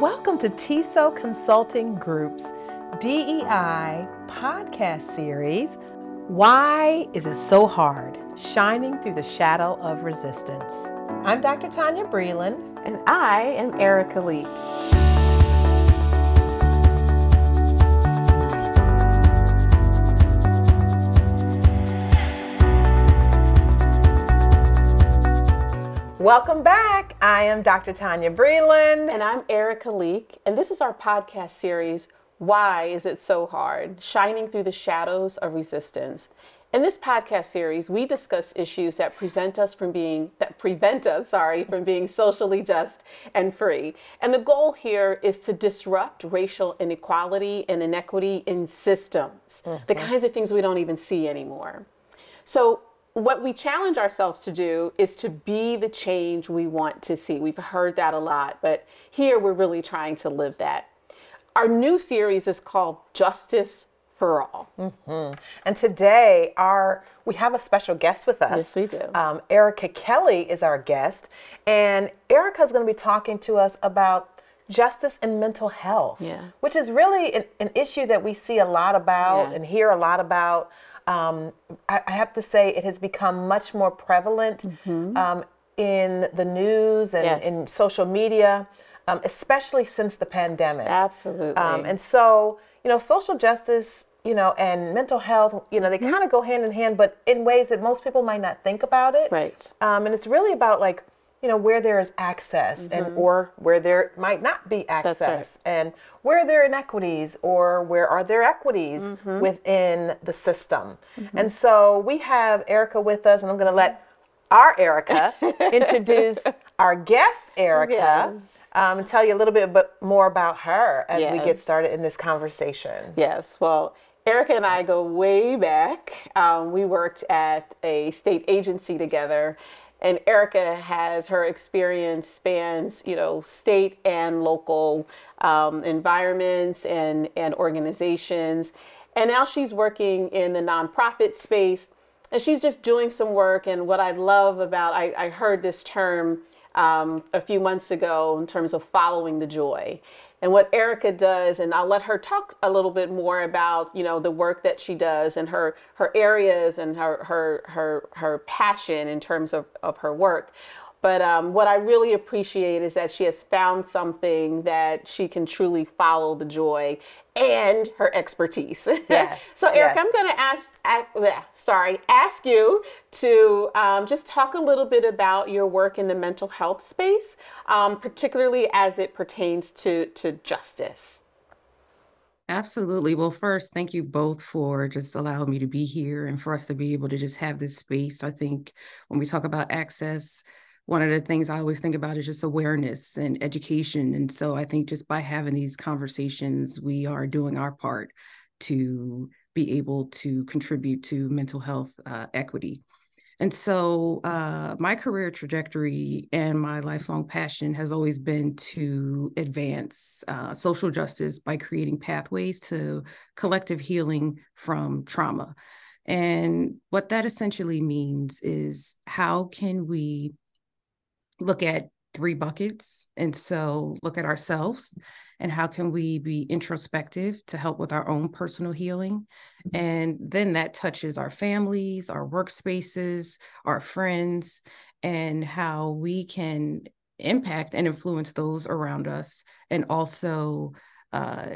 Welcome to TESO Consulting Group's DEI podcast series. Why is it so hard? Shining through the shadow of resistance. I'm Dr. Tonya Breland. And I am Erika Lee. Welcome back. I am Dr. Tonya Breland. And I'm Erika Leak. And this is our podcast series, Why Is It So Hard? Shining Through the Shadows of Resistance. In this podcast series, we discuss issues that present us from being that prevent us, sorry, from being socially just and free. And the goal here is to disrupt racial inequality and inequity in systems, mm-hmm. the kinds of things we don't even see anymore. So what we challenge ourselves to do is to be the change we want to see. We've heard that a lot, but here we're really trying to live that. Our new series is called Justice for All. Mm-hmm. And today, our we have a special guest with us. Yes, we do. Um, Erika Kelley is our guest, and Erika is going to be talking to us about justice and mental health, yeah. which is really an, an issue that we see a lot about yes. and hear a lot about um, I, I, have to say it has become much more prevalent mm-hmm. um, in the news and yes. in social media, um, especially since the pandemic. Absolutely. Um, and so, you know, social justice, you know, and mental health, you know, they mm-hmm. kind of go hand in hand, but in ways that most people might not think about it. Right. Um, and it's really about like you know where there is access mm-hmm. and or where there might not be access right. and where there are inequities or where are there equities mm-hmm. within the system mm-hmm. and so we have erika with us and i'm going to let our erika introduce our guest erika yes. um, and tell you a little bit more about her as yes. we get started in this conversation yes well Erika and I go way back. Um, we worked at a state agency together, and Erika has her experience spans, you know, state and local um, environments and, and organizations. And now she's working in the nonprofit space and she's just doing some work. And what I love about, I, I heard this term um, a few months ago in terms of following the joy and what Erika does, and I'll let her talk a little bit more about you know the work that she does and her her areas and her her her her passion in terms of of her work. But um, what I really appreciate is that she has found something that she can truly follow the joy and her expertise. Yes. so, Eric, yes. I'm going to ask, ask, sorry, ask you to um, just talk a little bit about your work in the mental health space, um, particularly as it pertains to to justice. Absolutely. Well, first, thank you both for just allowing me to be here and for us to be able to just have this space. I think when we talk about access, one of the things I always think about is just awareness and education. And so I think just by having these conversations, we are doing our part to be able to contribute to mental health uh, equity. And so uh, my career trajectory and my lifelong passion has always been to advance uh, social justice by creating pathways to collective healing from trauma. And what that essentially means is how can we look at three buckets and so look at ourselves and how can we be introspective to help with our own personal healing. And then that touches our families our workspaces our friends and how we can impact and influence those around us and also uh,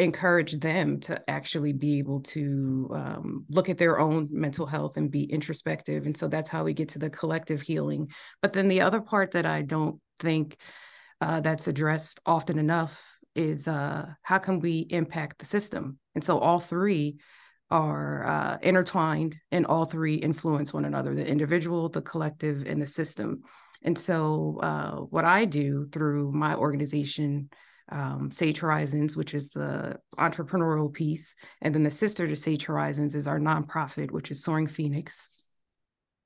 encourage them to actually be able to um, look at their own mental health and be introspective. And so that's how we get to the collective healing. But then the other part that I don't think uh, that's addressed often enough is uh, how can we impact the system? And so all three are uh, intertwined and all three influence one another the individual, the collective, and the system. And so, uh, what I do through my organization, um, Sage Horizons, which is the entrepreneurial piece. And then the sister to Sage Horizons is our nonprofit, which is Soaring Phoenix.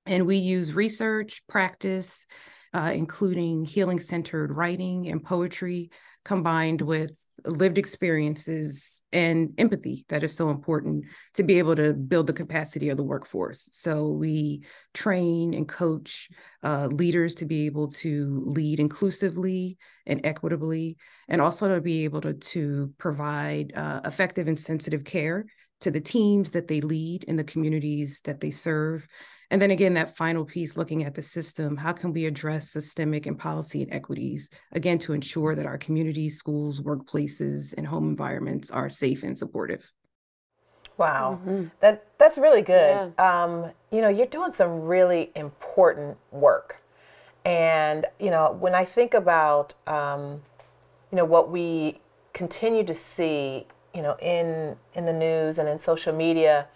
And we use research, practice, uh, including healing centered writing and poetry, combined with lived experiences and empathy that is so important to be able to build the capacity of the workforce. So we train and coach uh, leaders to be able to lead inclusively and equitably, and also to be able to, to provide uh, effective and sensitive care to the teams that they lead in the communities that they serve and then again, that final piece looking at the system, how can we address systemic and policy inequities, again, to ensure that our communities, schools, workplaces, and home environments are safe and supportive? Wow, mm-hmm. that that's really good. Yeah. Um, you know, you're doing some really important work, and you know, when I think about um, you know what we continue to see, you know, in in the news and in social media,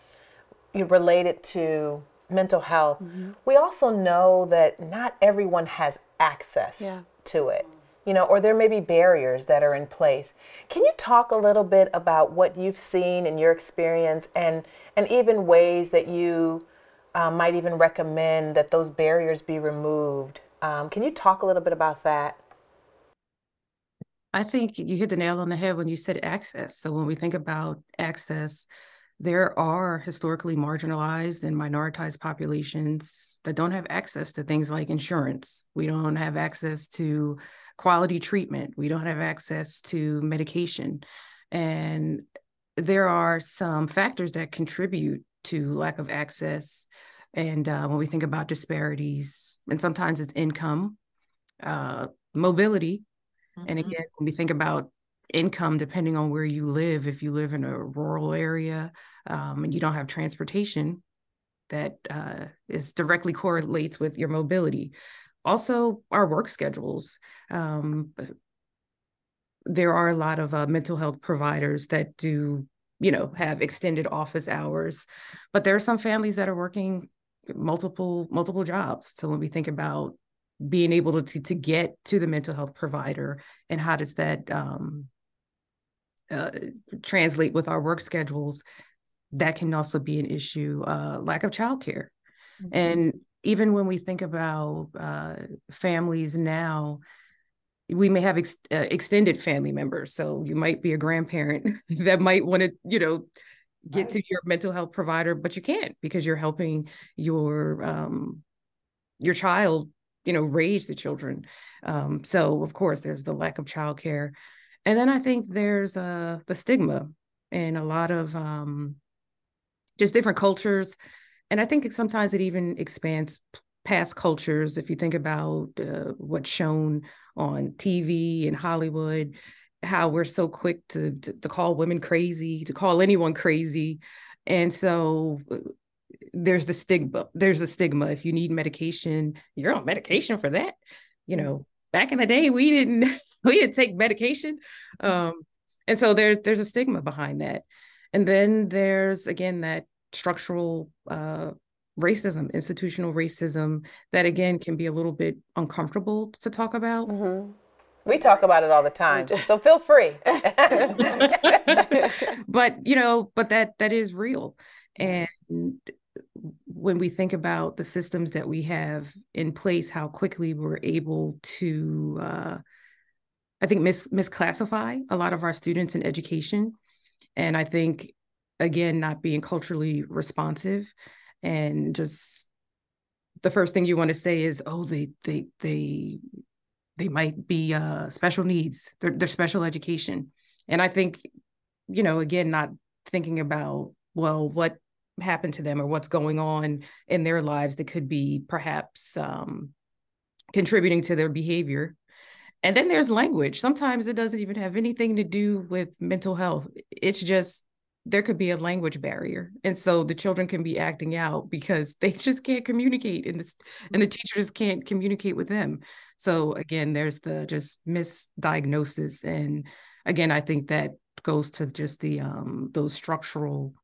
you relate it to mental health, mm-hmm. we also know that not everyone has access yeah. to it. You know, or there may be barriers that are in place. Can you talk a little bit about what you've seen in your experience, and and even ways that you uh, might even recommend that those barriers be removed? Um, can you talk a little bit about that? I think you hit the nail on the head when you said access. So when we think about access, there are historically marginalized and minoritized populations that don't have access to things like insurance. We don't have access to quality treatment. We don't have access to medication. And there are some factors that contribute to lack of access. And uh, when we think about disparities, and sometimes it's income, uh, mobility. Mm-hmm. And again, when we think about income depending on where you live. If you live in a rural area um, and you don't have transportation, that uh, is directly correlates with your mobility. Also, our work schedules. Um, there are a lot of uh, mental health providers that do, you know, have extended office hours, but there are some families that are working multiple multiple jobs. So when we think about being able to to get to the mental health provider and how does that um, uh, translate with our work schedules, that can also be an issue. Uh, lack of childcare, mm-hmm. and even when we think about uh, families now, we may have ex- uh, extended family members. So you might be a grandparent that might want to, you know, get right. to your mental health provider, but you can't because you're helping your um, your child, you know, raise the children. Um, so of course, there's the lack of childcare. And then I think there's uh, the stigma in a lot of um, just different cultures. And I think sometimes it even expands past cultures. If you think about uh, what's shown on TV and Hollywood, how we're so quick to, to, to call women crazy, to call anyone crazy, and so uh, there's the stigma. There's a stigma. If you need medication, you're on medication for that. You know, back in the day, we didn't we didn't take medication. Um, and so there's there's a stigma behind that. And then there's again that structural uh, racism, institutional racism that again can be a little bit uncomfortable to talk about. Mm-hmm. We talk about it all the time, so feel free. but you know, but that that is real, and when we think about the systems that we have in place, how quickly we're able to uh, I think mis- misclassify a lot of our students in education. And I think, again, not being culturally responsive and just the first thing you want to say is, oh, they they they they might be uh, special needs. They're, they're special education. And I think, you know, again, not thinking about, well, what happened to them or what's going on in their lives that could be perhaps um, contributing to their behavior and then there's language. Sometimes it doesn't even have anything to do with mental health. It's just there could be a language barrier. And so the children can be acting out because they just can't communicate and the, and the teachers can't communicate with them. So again, there's the just misdiagnosis. And again, I think that goes to just the um those structural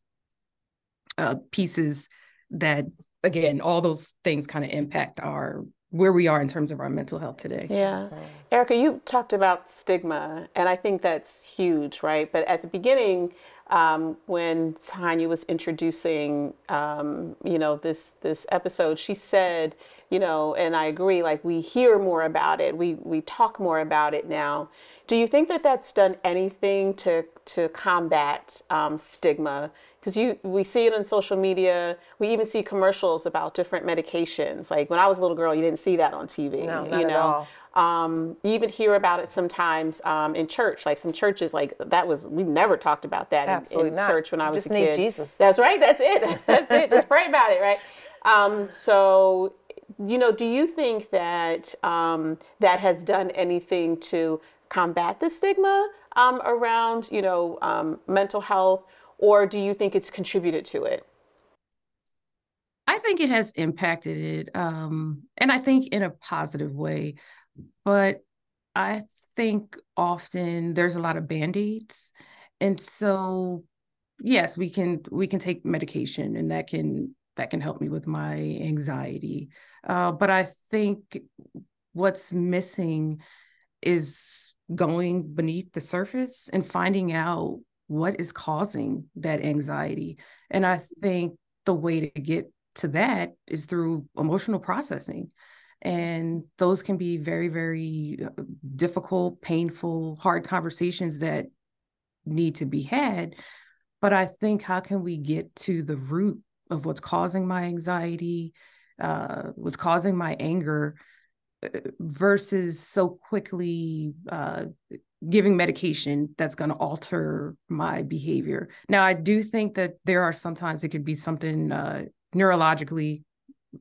uh pieces that again, all those things kind of impact our where we are in terms of our mental health today. Yeah. Erika, you talked about stigma, and I think that's huge, right? But at the beginning, um, when Tonya was introducing, um, you know, this this episode, she said, you know, and I agree. Like we hear more about it, we we talk more about it now. Do you think that that's done anything to to combat um, stigma? Because you we see it on social media. We even see commercials about different medications. Like when I was a little girl, you didn't see that on TV. No, not you at know. all. Um, you even hear about it sometimes um, in church, like some churches, like that was we never talked about that in- Absolutely in, not. church when I was just a need kid. Jesus. That's right. That's it. That's it. Just pray about it, right? Um, so, you know, do you think that um, that has done anything to combat the stigma um, around, you know, um, mental health, or do you think it's contributed to it? I think it has impacted it, um, and I think in a positive way. But I think often there's a lot of band-aids, and so yes, we can we can take medication, and that can that can help me with my anxiety. Uh, but I think what's missing is going beneath the surface and finding out what is causing that anxiety. And I think the way to get to that is through emotional processing. And those can be very, very uh, difficult, painful, hard conversations that need to be had. But I think how can we get to the root of what's causing my anxiety, uh, what's causing my anger, versus so quickly uh, giving medication that's going to alter my behavior. Now, I do think that there are sometimes it could be something uh, neurologically,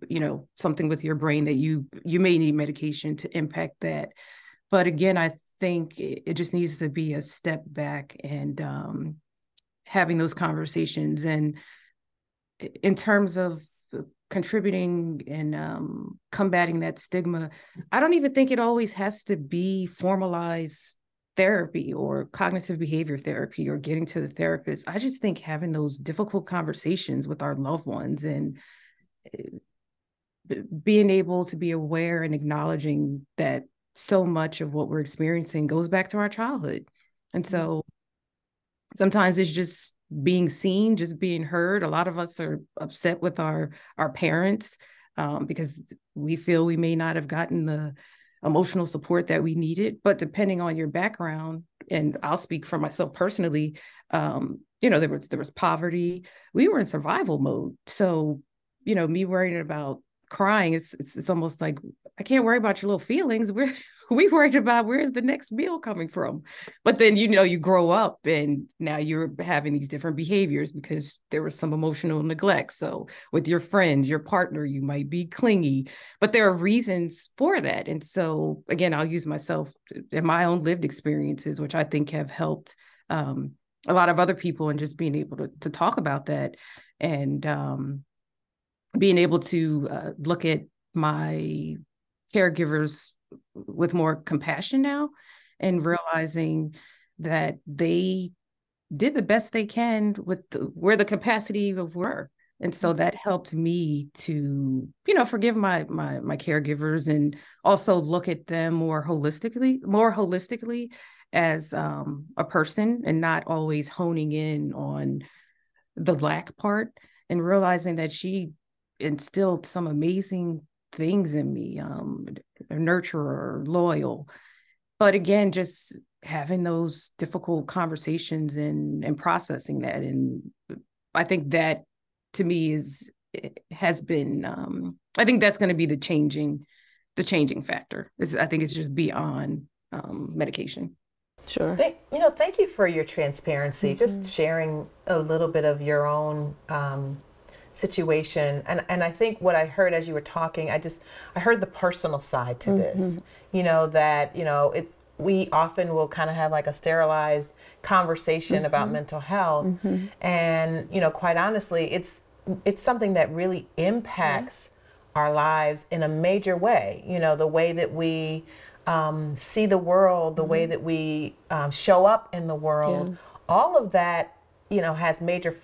you know, something with your brain that you you may need medication to impact that. But again, I think it, just needs to be a step back and um, having those conversations. And in terms of contributing and um, combating that stigma, I don't even think it always has to be formalized therapy or cognitive behavior therapy or getting to the therapist. I just think having those difficult conversations with our loved ones and eh, being able to be aware and acknowledging that so much of what we're experiencing goes back to our childhood. And so sometimes it's just being seen, just being heard. A lot of us are upset with our our parents um, because we feel we may not have gotten the emotional support that we needed. But depending on your background, and I'll speak for myself personally, um, you know, there was there was poverty. We were in survival mode, so you know, me worrying about crying, it's it's, it's almost like I can't worry about your little feelings. We're we worried about where's the next meal coming from. But then you know you grow up and now you're having these different behaviors because there was some emotional neglect. So with your friends, your partner, you might be clingy, but there are reasons for that. And so again, I'll use myself and my own lived experiences, which I think have helped um, a lot of other people and just being able to to talk about that and um, being able to uh, look at my caregivers with more compassion now and realizing that they did the best they can with the, where the capacity of were. And so that helped me to you know forgive my my my caregivers and also look at them more holistically more holistically as um, a person and not always honing in on the lack part and realizing that she instilled some amazing things in me um a nurturer loyal. But again just having those difficult conversations and and processing that. And i think that to me is has been um i think that's going to be the changing the changing factor. It's, i think it's just beyond um medication. Sure. Thank, you know, thank you for your transparency, just sharing a little bit of your own um, situation. And and I think what I heard as you were talking, I just I heard the personal side to this. You know that you know it's we often will kind of have like a sterilized conversation about mental health, and you know, quite honestly, it's it's something that really impacts our lives in a major way. You know, the way that we um, see the world, the way that we um, show up in the world, all of that, you know, has major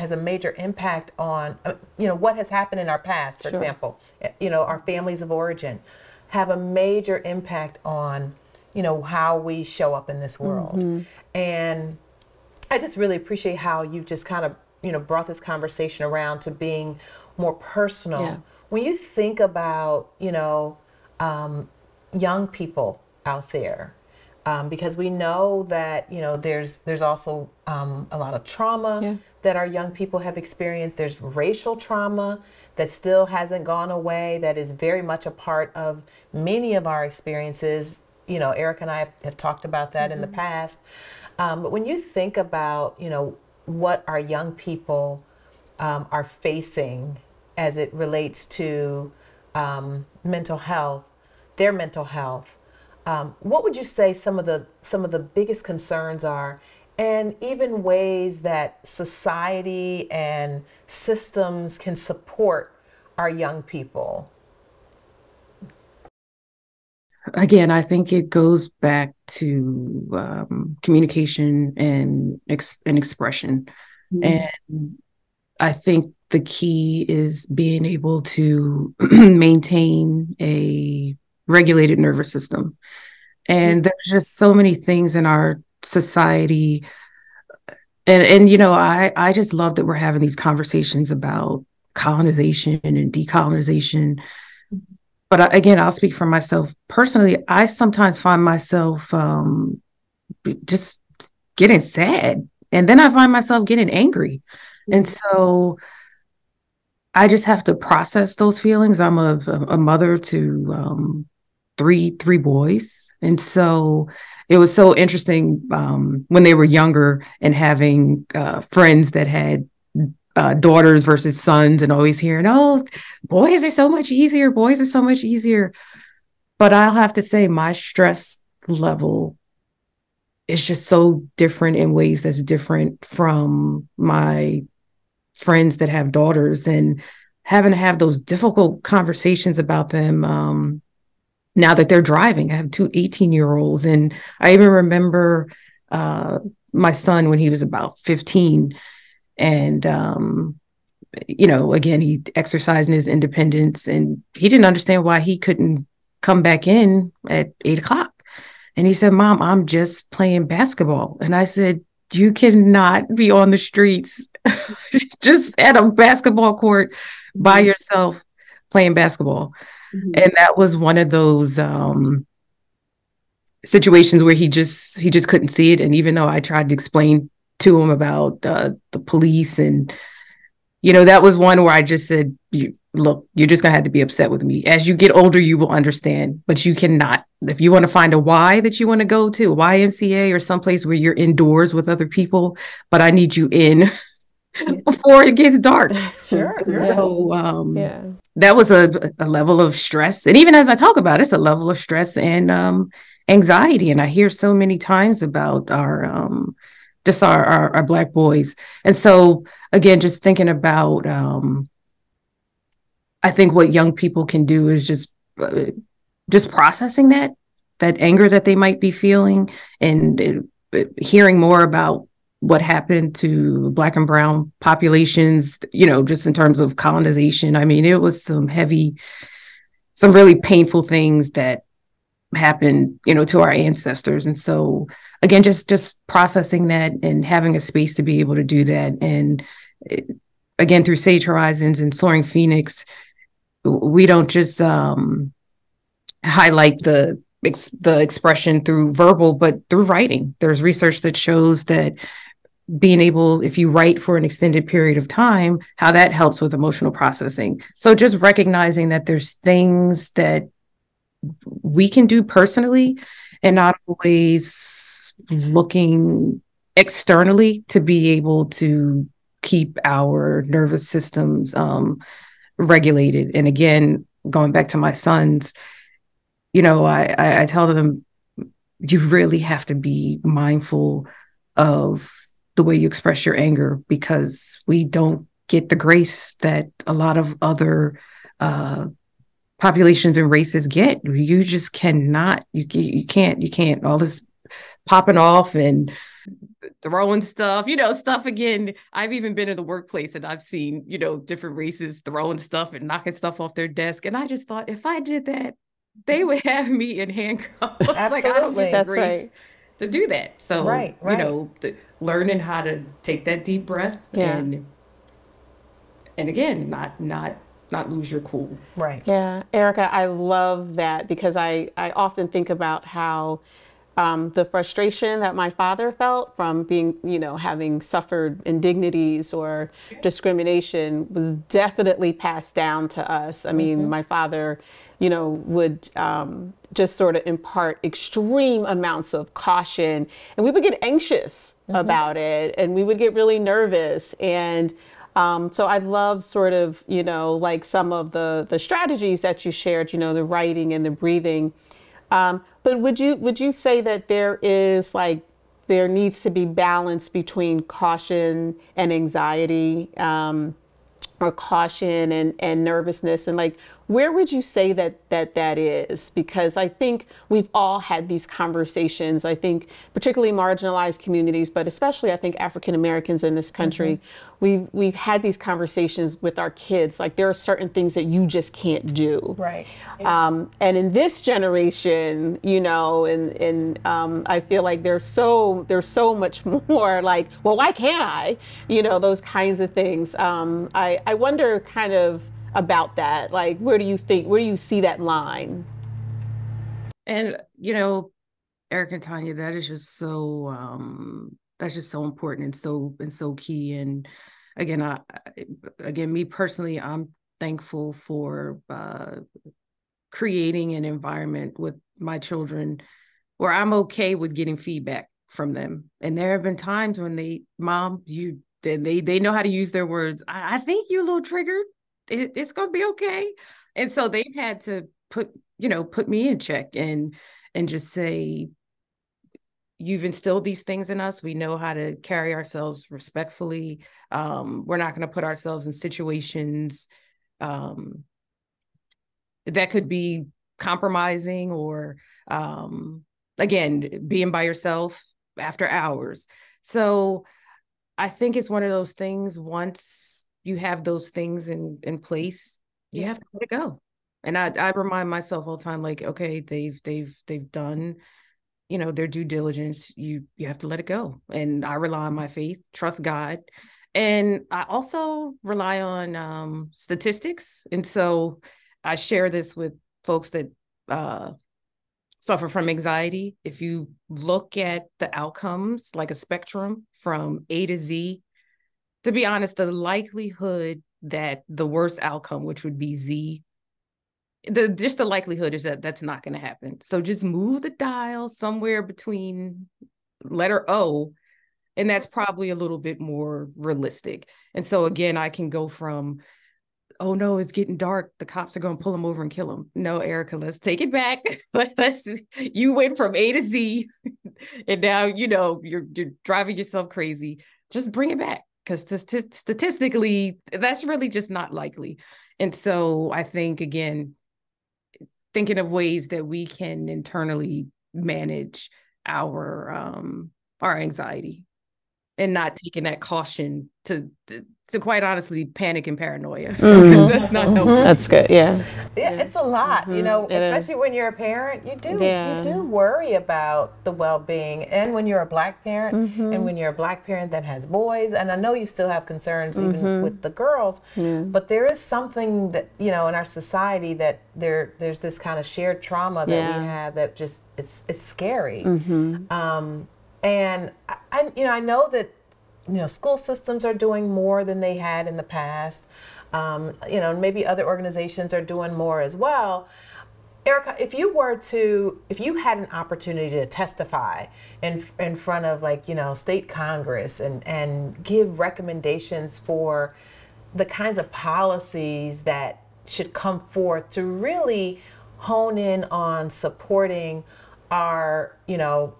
has a major impact on uh, you know what has happened in our past. For example, Uh, you know, our families of origin have a major impact on you know how we show up in this world, and I just really appreciate how you've just kind of, you know, brought this conversation around to being more personal. Yeah. When you think about, you know, um, young people out there, um, because we know that you know there's there's also um, a lot of trauma yeah. that our young people have experienced. There's racial trauma that still hasn't gone away. That is very much a part of many of our experiences. You know, Eric and I have talked about that mm-hmm. in the mm-hmm. past. Um, but when you think about you know what our young people um, are facing as it relates to um, mental health, their mental health um, what would you say some of the some of the biggest concerns are, and even ways that society and systems can support our young people? Again, I think it goes back to um, communication and ex- and expression, mm-hmm. and I think the key is being able to maintain a regulated nervous system. And mm-hmm. there's just so many things in our society. And and you know, I I just love that we're having these conversations about colonization and decolonization. But again, I'll speak for myself personally. I sometimes find myself um, just getting sad, and then I find myself getting angry, and mm-hmm. so I just have to process those feelings. I'm a, a mother to um, three three boys. And so it was so interesting um, when they were younger and having uh, friends that had uh, daughters versus sons and always hearing oh boys are so much easier. Boys are so much easier. But i'll have to say my stress level is just so different in ways that's different from my friends that have daughters and having to have those difficult conversations about them um, now that they're driving. I have two 18 year olds. And I even remember uh, my son when he was about 15. And, um, you know, again, he exercising his independence and he didn't understand why he couldn't come back in at eight o'clock. And he said, Mom, I'm just playing basketball. And I said, You cannot be on the streets just at a basketball court by mm-hmm. yourself playing basketball. Mm-hmm. And that was one of those um, situations where he just he just couldn't see it. And even though I tried to explain to him about uh, the police and you know that was one where I just said, you, "Look, you're just gonna have to be upset with me. As you get older, you will understand, but you cannot. If you want to find a why that you want to go to, YMCA or someplace where you're indoors with other people, but I need you in before it gets dark. Sure. So um, yeah. that was a, a level of stress. And even as I talk about it, it's a level of stress and um, anxiety. And I hear so many times about our um, just our, our, our black boys. And so again, just thinking about um, I think what young people can do is just uh, just processing that that anger that they might be feeling and uh, hearing more about what happened to black and brown populations you know just in terms of colonization. I mean it was some heavy some really painful things that happened you know to our ancestors. And so again just just processing that and having a space to be able to do that. And it, again through sage horizons and soaring phoenix we don't just um highlight the the expression through verbal but through writing. There's research that shows that being able, if you write for an extended period of time, how that helps with emotional processing. So just recognizing that there's things that we can do personally and not always looking externally to be able to keep our nervous systems um, regulated. And again, going back to my sons, you know, I, I, I tell them you really have to be mindful of the way you express your anger because we don't get the grace that a lot of other uh, populations and races get. You just cannot. You you can't. You can't. All this popping off and throwing stuff, you know, stuff again. I've even been in the workplace and I've seen, you know, different races throwing stuff and knocking stuff off their desk. And I just thought if I did that, they would have me in handcuffs. Absolutely. like I don't get That's grace. right to do that. So, right, right. you know, the, learning how to take that deep breath yeah. and and again, not not not lose your cool. Right. Yeah, Erika, I love that because I I often think about how um, the frustration that my father felt from being, you know, having suffered indignities or discrimination was definitely passed down to us. I mean, mm-hmm. my father, you know, would um, just sort of impart extreme amounts of caution, and we would get anxious mm-hmm. about it, and we would get really nervous. And um, so I love sort of, you know, like some of the the strategies that you shared, you know, the writing and the breathing. Um, but would you would you say that there is like there needs to be balance between caution and anxiety, um, or caution and and nervousness, and like where would you say that that that is? Because i think we've all had these conversations i think particularly marginalized communities but especially i think african americans in this country. Mm-hmm. we've we've had these conversations with our kids like there are certain things that you just can't do. Right. Um, and in this generation you know and and um, i feel like there's so there's so much more like well why can't i? You know those kinds of things. Um, i i wonder kind of about that? Like, where do you think, where do you see that line? And, you know, Eric and Tonya, that is just so, um, that's just so important and so, and so key. And again, I, again, me personally, I'm thankful for, uh, creating an environment with my children where I'm okay with getting feedback from them. And there have been times when they, mom, you, they they know how to use their words. I, I think you're a little triggered it, it's going to be okay. And so they've had to put, you know, put me in check and and just say, you've instilled these things in us. We know how to carry ourselves respectfully. Um, we're not going to put ourselves in situations um, that could be compromising or, um, again, being by yourself after hours. So I think it's one of those things once you have those things in in place, you yeah. have to let it go. And I I remind myself all the time, like, okay, they've they've they've done, you know, their due diligence. You you have to let it go. And I rely on my faith, trust God. And I also rely on um, statistics. And so I share this with folks that uh, suffer from anxiety. If you look at the outcomes like a spectrum from A to Z, to be honest, the likelihood that the worst outcome, which would be Z, the just the likelihood is that that's not going to happen. So just move the dial somewhere between letter O, and that's probably a little bit more realistic. And so again, I can go from oh no, it's getting dark. The cops are going to pull him over and kill him. No, Erika, let's take it back. let's you went from A to Z and now you know you're you're driving yourself crazy. Just bring it back because st- statistically that's really just not likely. And so i think again thinking of ways that we can internally manage our um our anxiety and not taking that caution to, to to quite honestly panic and paranoia mm-hmm. that's not helpful. That's good. Yeah. Yeah, it's a lot, mm-hmm. you know, it especially is. when you're a parent, you do yeah. you do worry about the well-being and when you're a black parent mm-hmm. and when you're a black parent that has boys and I know you still have concerns even mm-hmm. with the girls, yeah. but there is something that, you know, in our society that there there's this kind of shared trauma that yeah. we have that just it's it's scary. Mm-hmm. Um, and I, you know, I know that you know school systems are doing more than they had in the past. Um, you know, maybe other organizations are doing more as well. Erika, if you were to, if you had an opportunity to testify in in front of like you know state Congress and and give recommendations for the kinds of policies that should come forth to really hone in on supporting our you know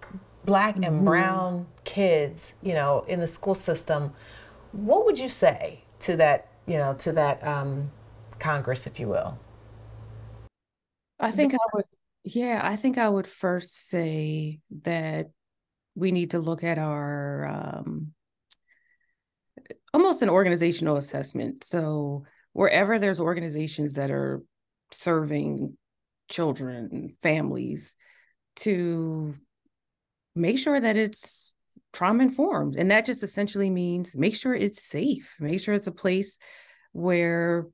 black and mm-hmm. brown kids, you know, in the school system, what would you say to that, you know, to that um, Congress, if you will? I think I would, yeah, I think I would first say that we need to look at our um, almost an organizational assessment. So wherever there's organizations that are serving children, and families, to make sure that it's trauma informed. And that just essentially means make sure it's safe, make sure it's a place where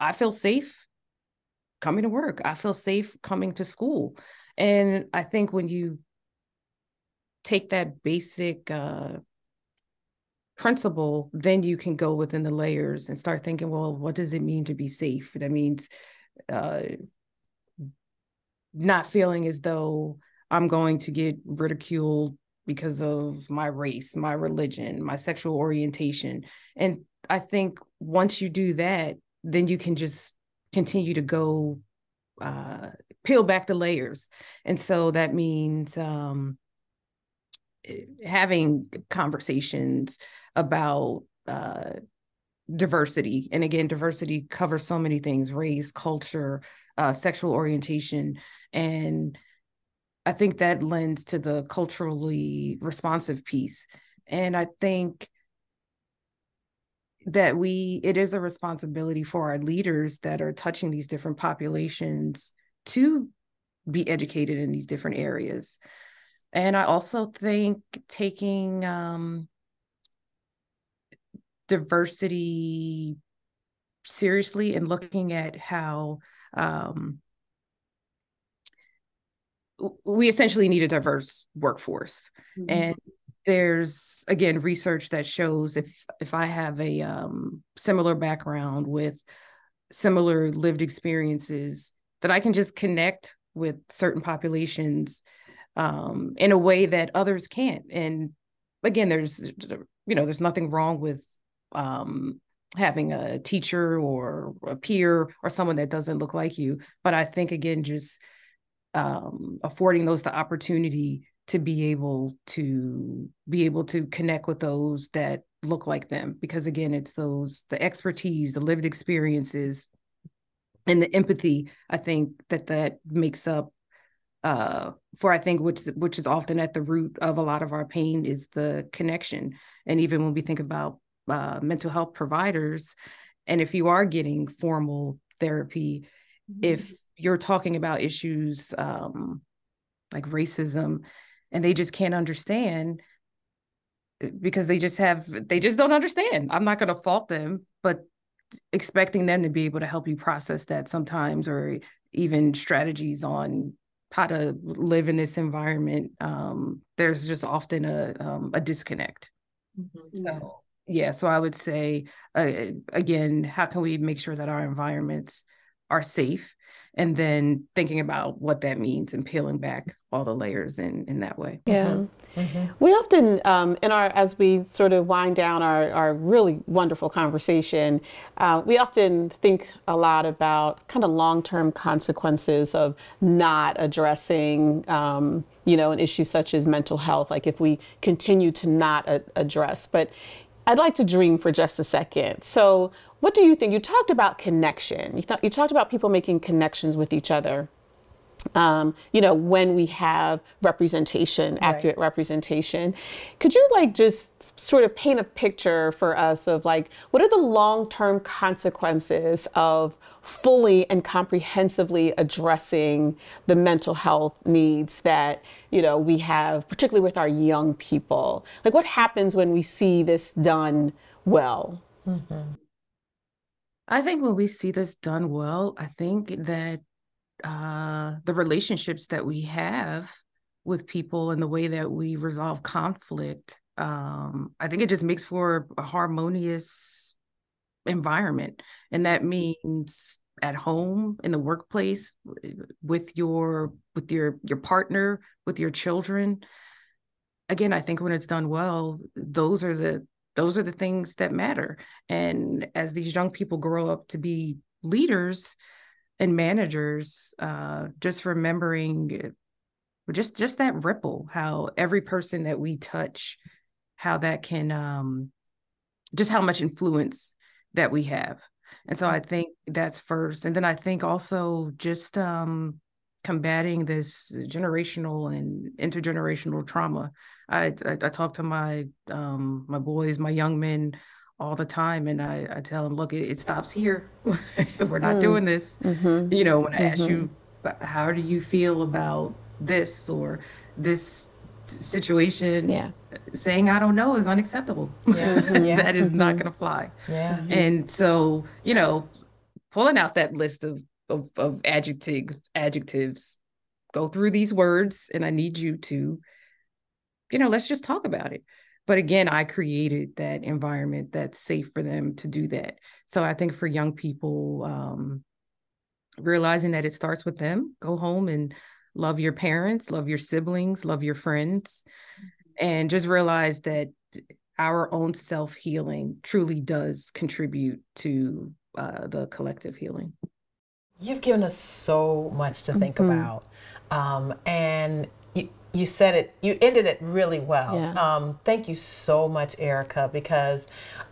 I feel safe coming to work, I feel safe coming to school. And I think when you take that basic uh, principle, then you can go within the layers and start thinking, well, what does it mean to be safe? That means uh, not feeling as though I'm going to get ridiculed because of my race, my religion, my sexual orientation. And I think once you do that, then you can just continue to go uh, peel back the layers. And so that means um, having conversations about uh, diversity. And again, diversity covers so many things race, culture, uh, sexual orientation. And I think that lends to the culturally responsive piece. And I think that we, it is a responsibility for our leaders that are touching these different populations to be educated in these different areas. And I also think taking um, diversity seriously and looking at how um, we essentially need a diverse workforce. Mm-hmm. and there's again research that shows if if i have a um, similar background with similar lived experiences that i can just connect with certain populations um, in a way that others can't. And again there's you know there's nothing wrong with um, having a teacher or a peer or someone that doesn't look like you. But i think again just um, affording those the opportunity to be able to be able to connect with those that look like them because again it's those the expertise the lived experiences and the empathy i think that that makes up uh, for i think which which is often at the root of a lot of our pain is the connection and even when we think about uh, mental health providers and if you are getting formal therapy mm-hmm. if you're talking about issues um, like racism and they just can't understand eh, because they just have they just don't understand. I'm not going to fault them but expecting them to be able to help you process that sometimes or even strategies on how to live in this environment um, there's just often a um, a disconnect. Mm-hmm. so yeah so i would say uh, again how can we make sure that our environments are safe and then thinking about what that means and peeling back all the layers in in that way yeah mm-hmm. Mm-hmm. we often um, in our as we sort of wind down our, our really wonderful conversation uh, we often think a lot about kind of long-term consequences of not addressing um, you know an issue such as mental health like if we continue to not a- address but I'd like to dream for just a second. So, what do you think? You talked about connection. You, th- you talked about people making connections with each other. Um, you know, when we have representation, right. accurate representation. Could you like just sort of paint a picture for us of like what are the long term consequences of fully and comprehensively addressing the mental health needs that you know we have particularly with our young people like what happens when we see this done well mm-hmm. i think when we see this done well i think that uh, the relationships that we have with people and the way that we resolve conflict um, i think it just makes for a harmonious environment. And that means at home in the workplace with your with your your partner with your children. Again i think when it's done well those are the those are the things that matter. And as these young people grow up to be leaders and managers uh, just remembering just just that ripple how every person that we touch how that can um just how much influence that we have. And so I think that's first. And then I think also just um, combating this generational and intergenerational trauma. I, I, I talk to my um, my boys, my young men all the time, and I, I tell them, look, it, it stops here. If We're not mm. doing this. Mm-hmm. You know, when I mm-hmm. ask you, how do you feel about this or this situation, yeah. Saying I don't know is unacceptable. Yeah. Yeah. that is not Mhm. going to fly. Yeah. And so, you know, pulling out that list of of, of adjectives, adjectives, go through these words, and I need you to, you know, let's just talk about it. But again, I created that environment that's safe for them to do that. So I think for young people, um, realizing that it starts with them, go home and love your parents, love your siblings, love your friends, and just realize that our own self healing truly does contribute to uh, the collective healing. You've given us so much to think Mhm. about. Um, and you, you said it, you ended it really well. Yeah. Um, thank you so much, Erika, because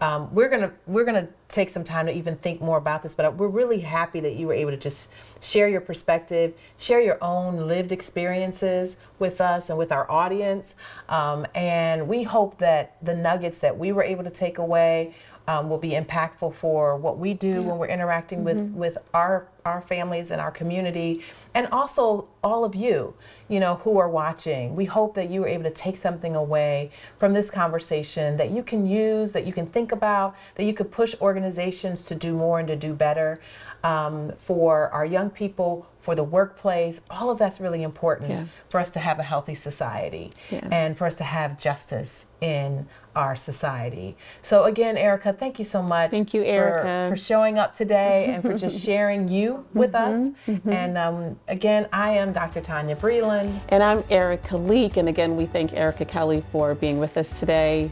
um, we're gonna we're gonna take some time to even think more about this. But we're really happy that you were able to just share your perspective, share your own lived experiences with us and with our audience. Um, and we hope that the nuggets that we were able to take away um, will be impactful for what we do when we're interacting with with our our families and our community, and also all of you, you know, who are watching. We hope that you were able to take something away from this conversation that you can use, that you can think about, that you could push organizations to do more and to do better um, for our young people, for the workplace. All of that's really important Yeah. for us to have a healthy society Yeah. and for us to have justice in our society. So again, Erika, thank you so much. Thank you, Erika. for, showing up today and for just sharing you with us. And um, again, I am Dr. Tonya Breland. And I'm Erika Leak. And again, we thank Erika Kelley for being with us today.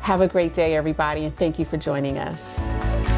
Have a great day, everybody, and thank you for joining us.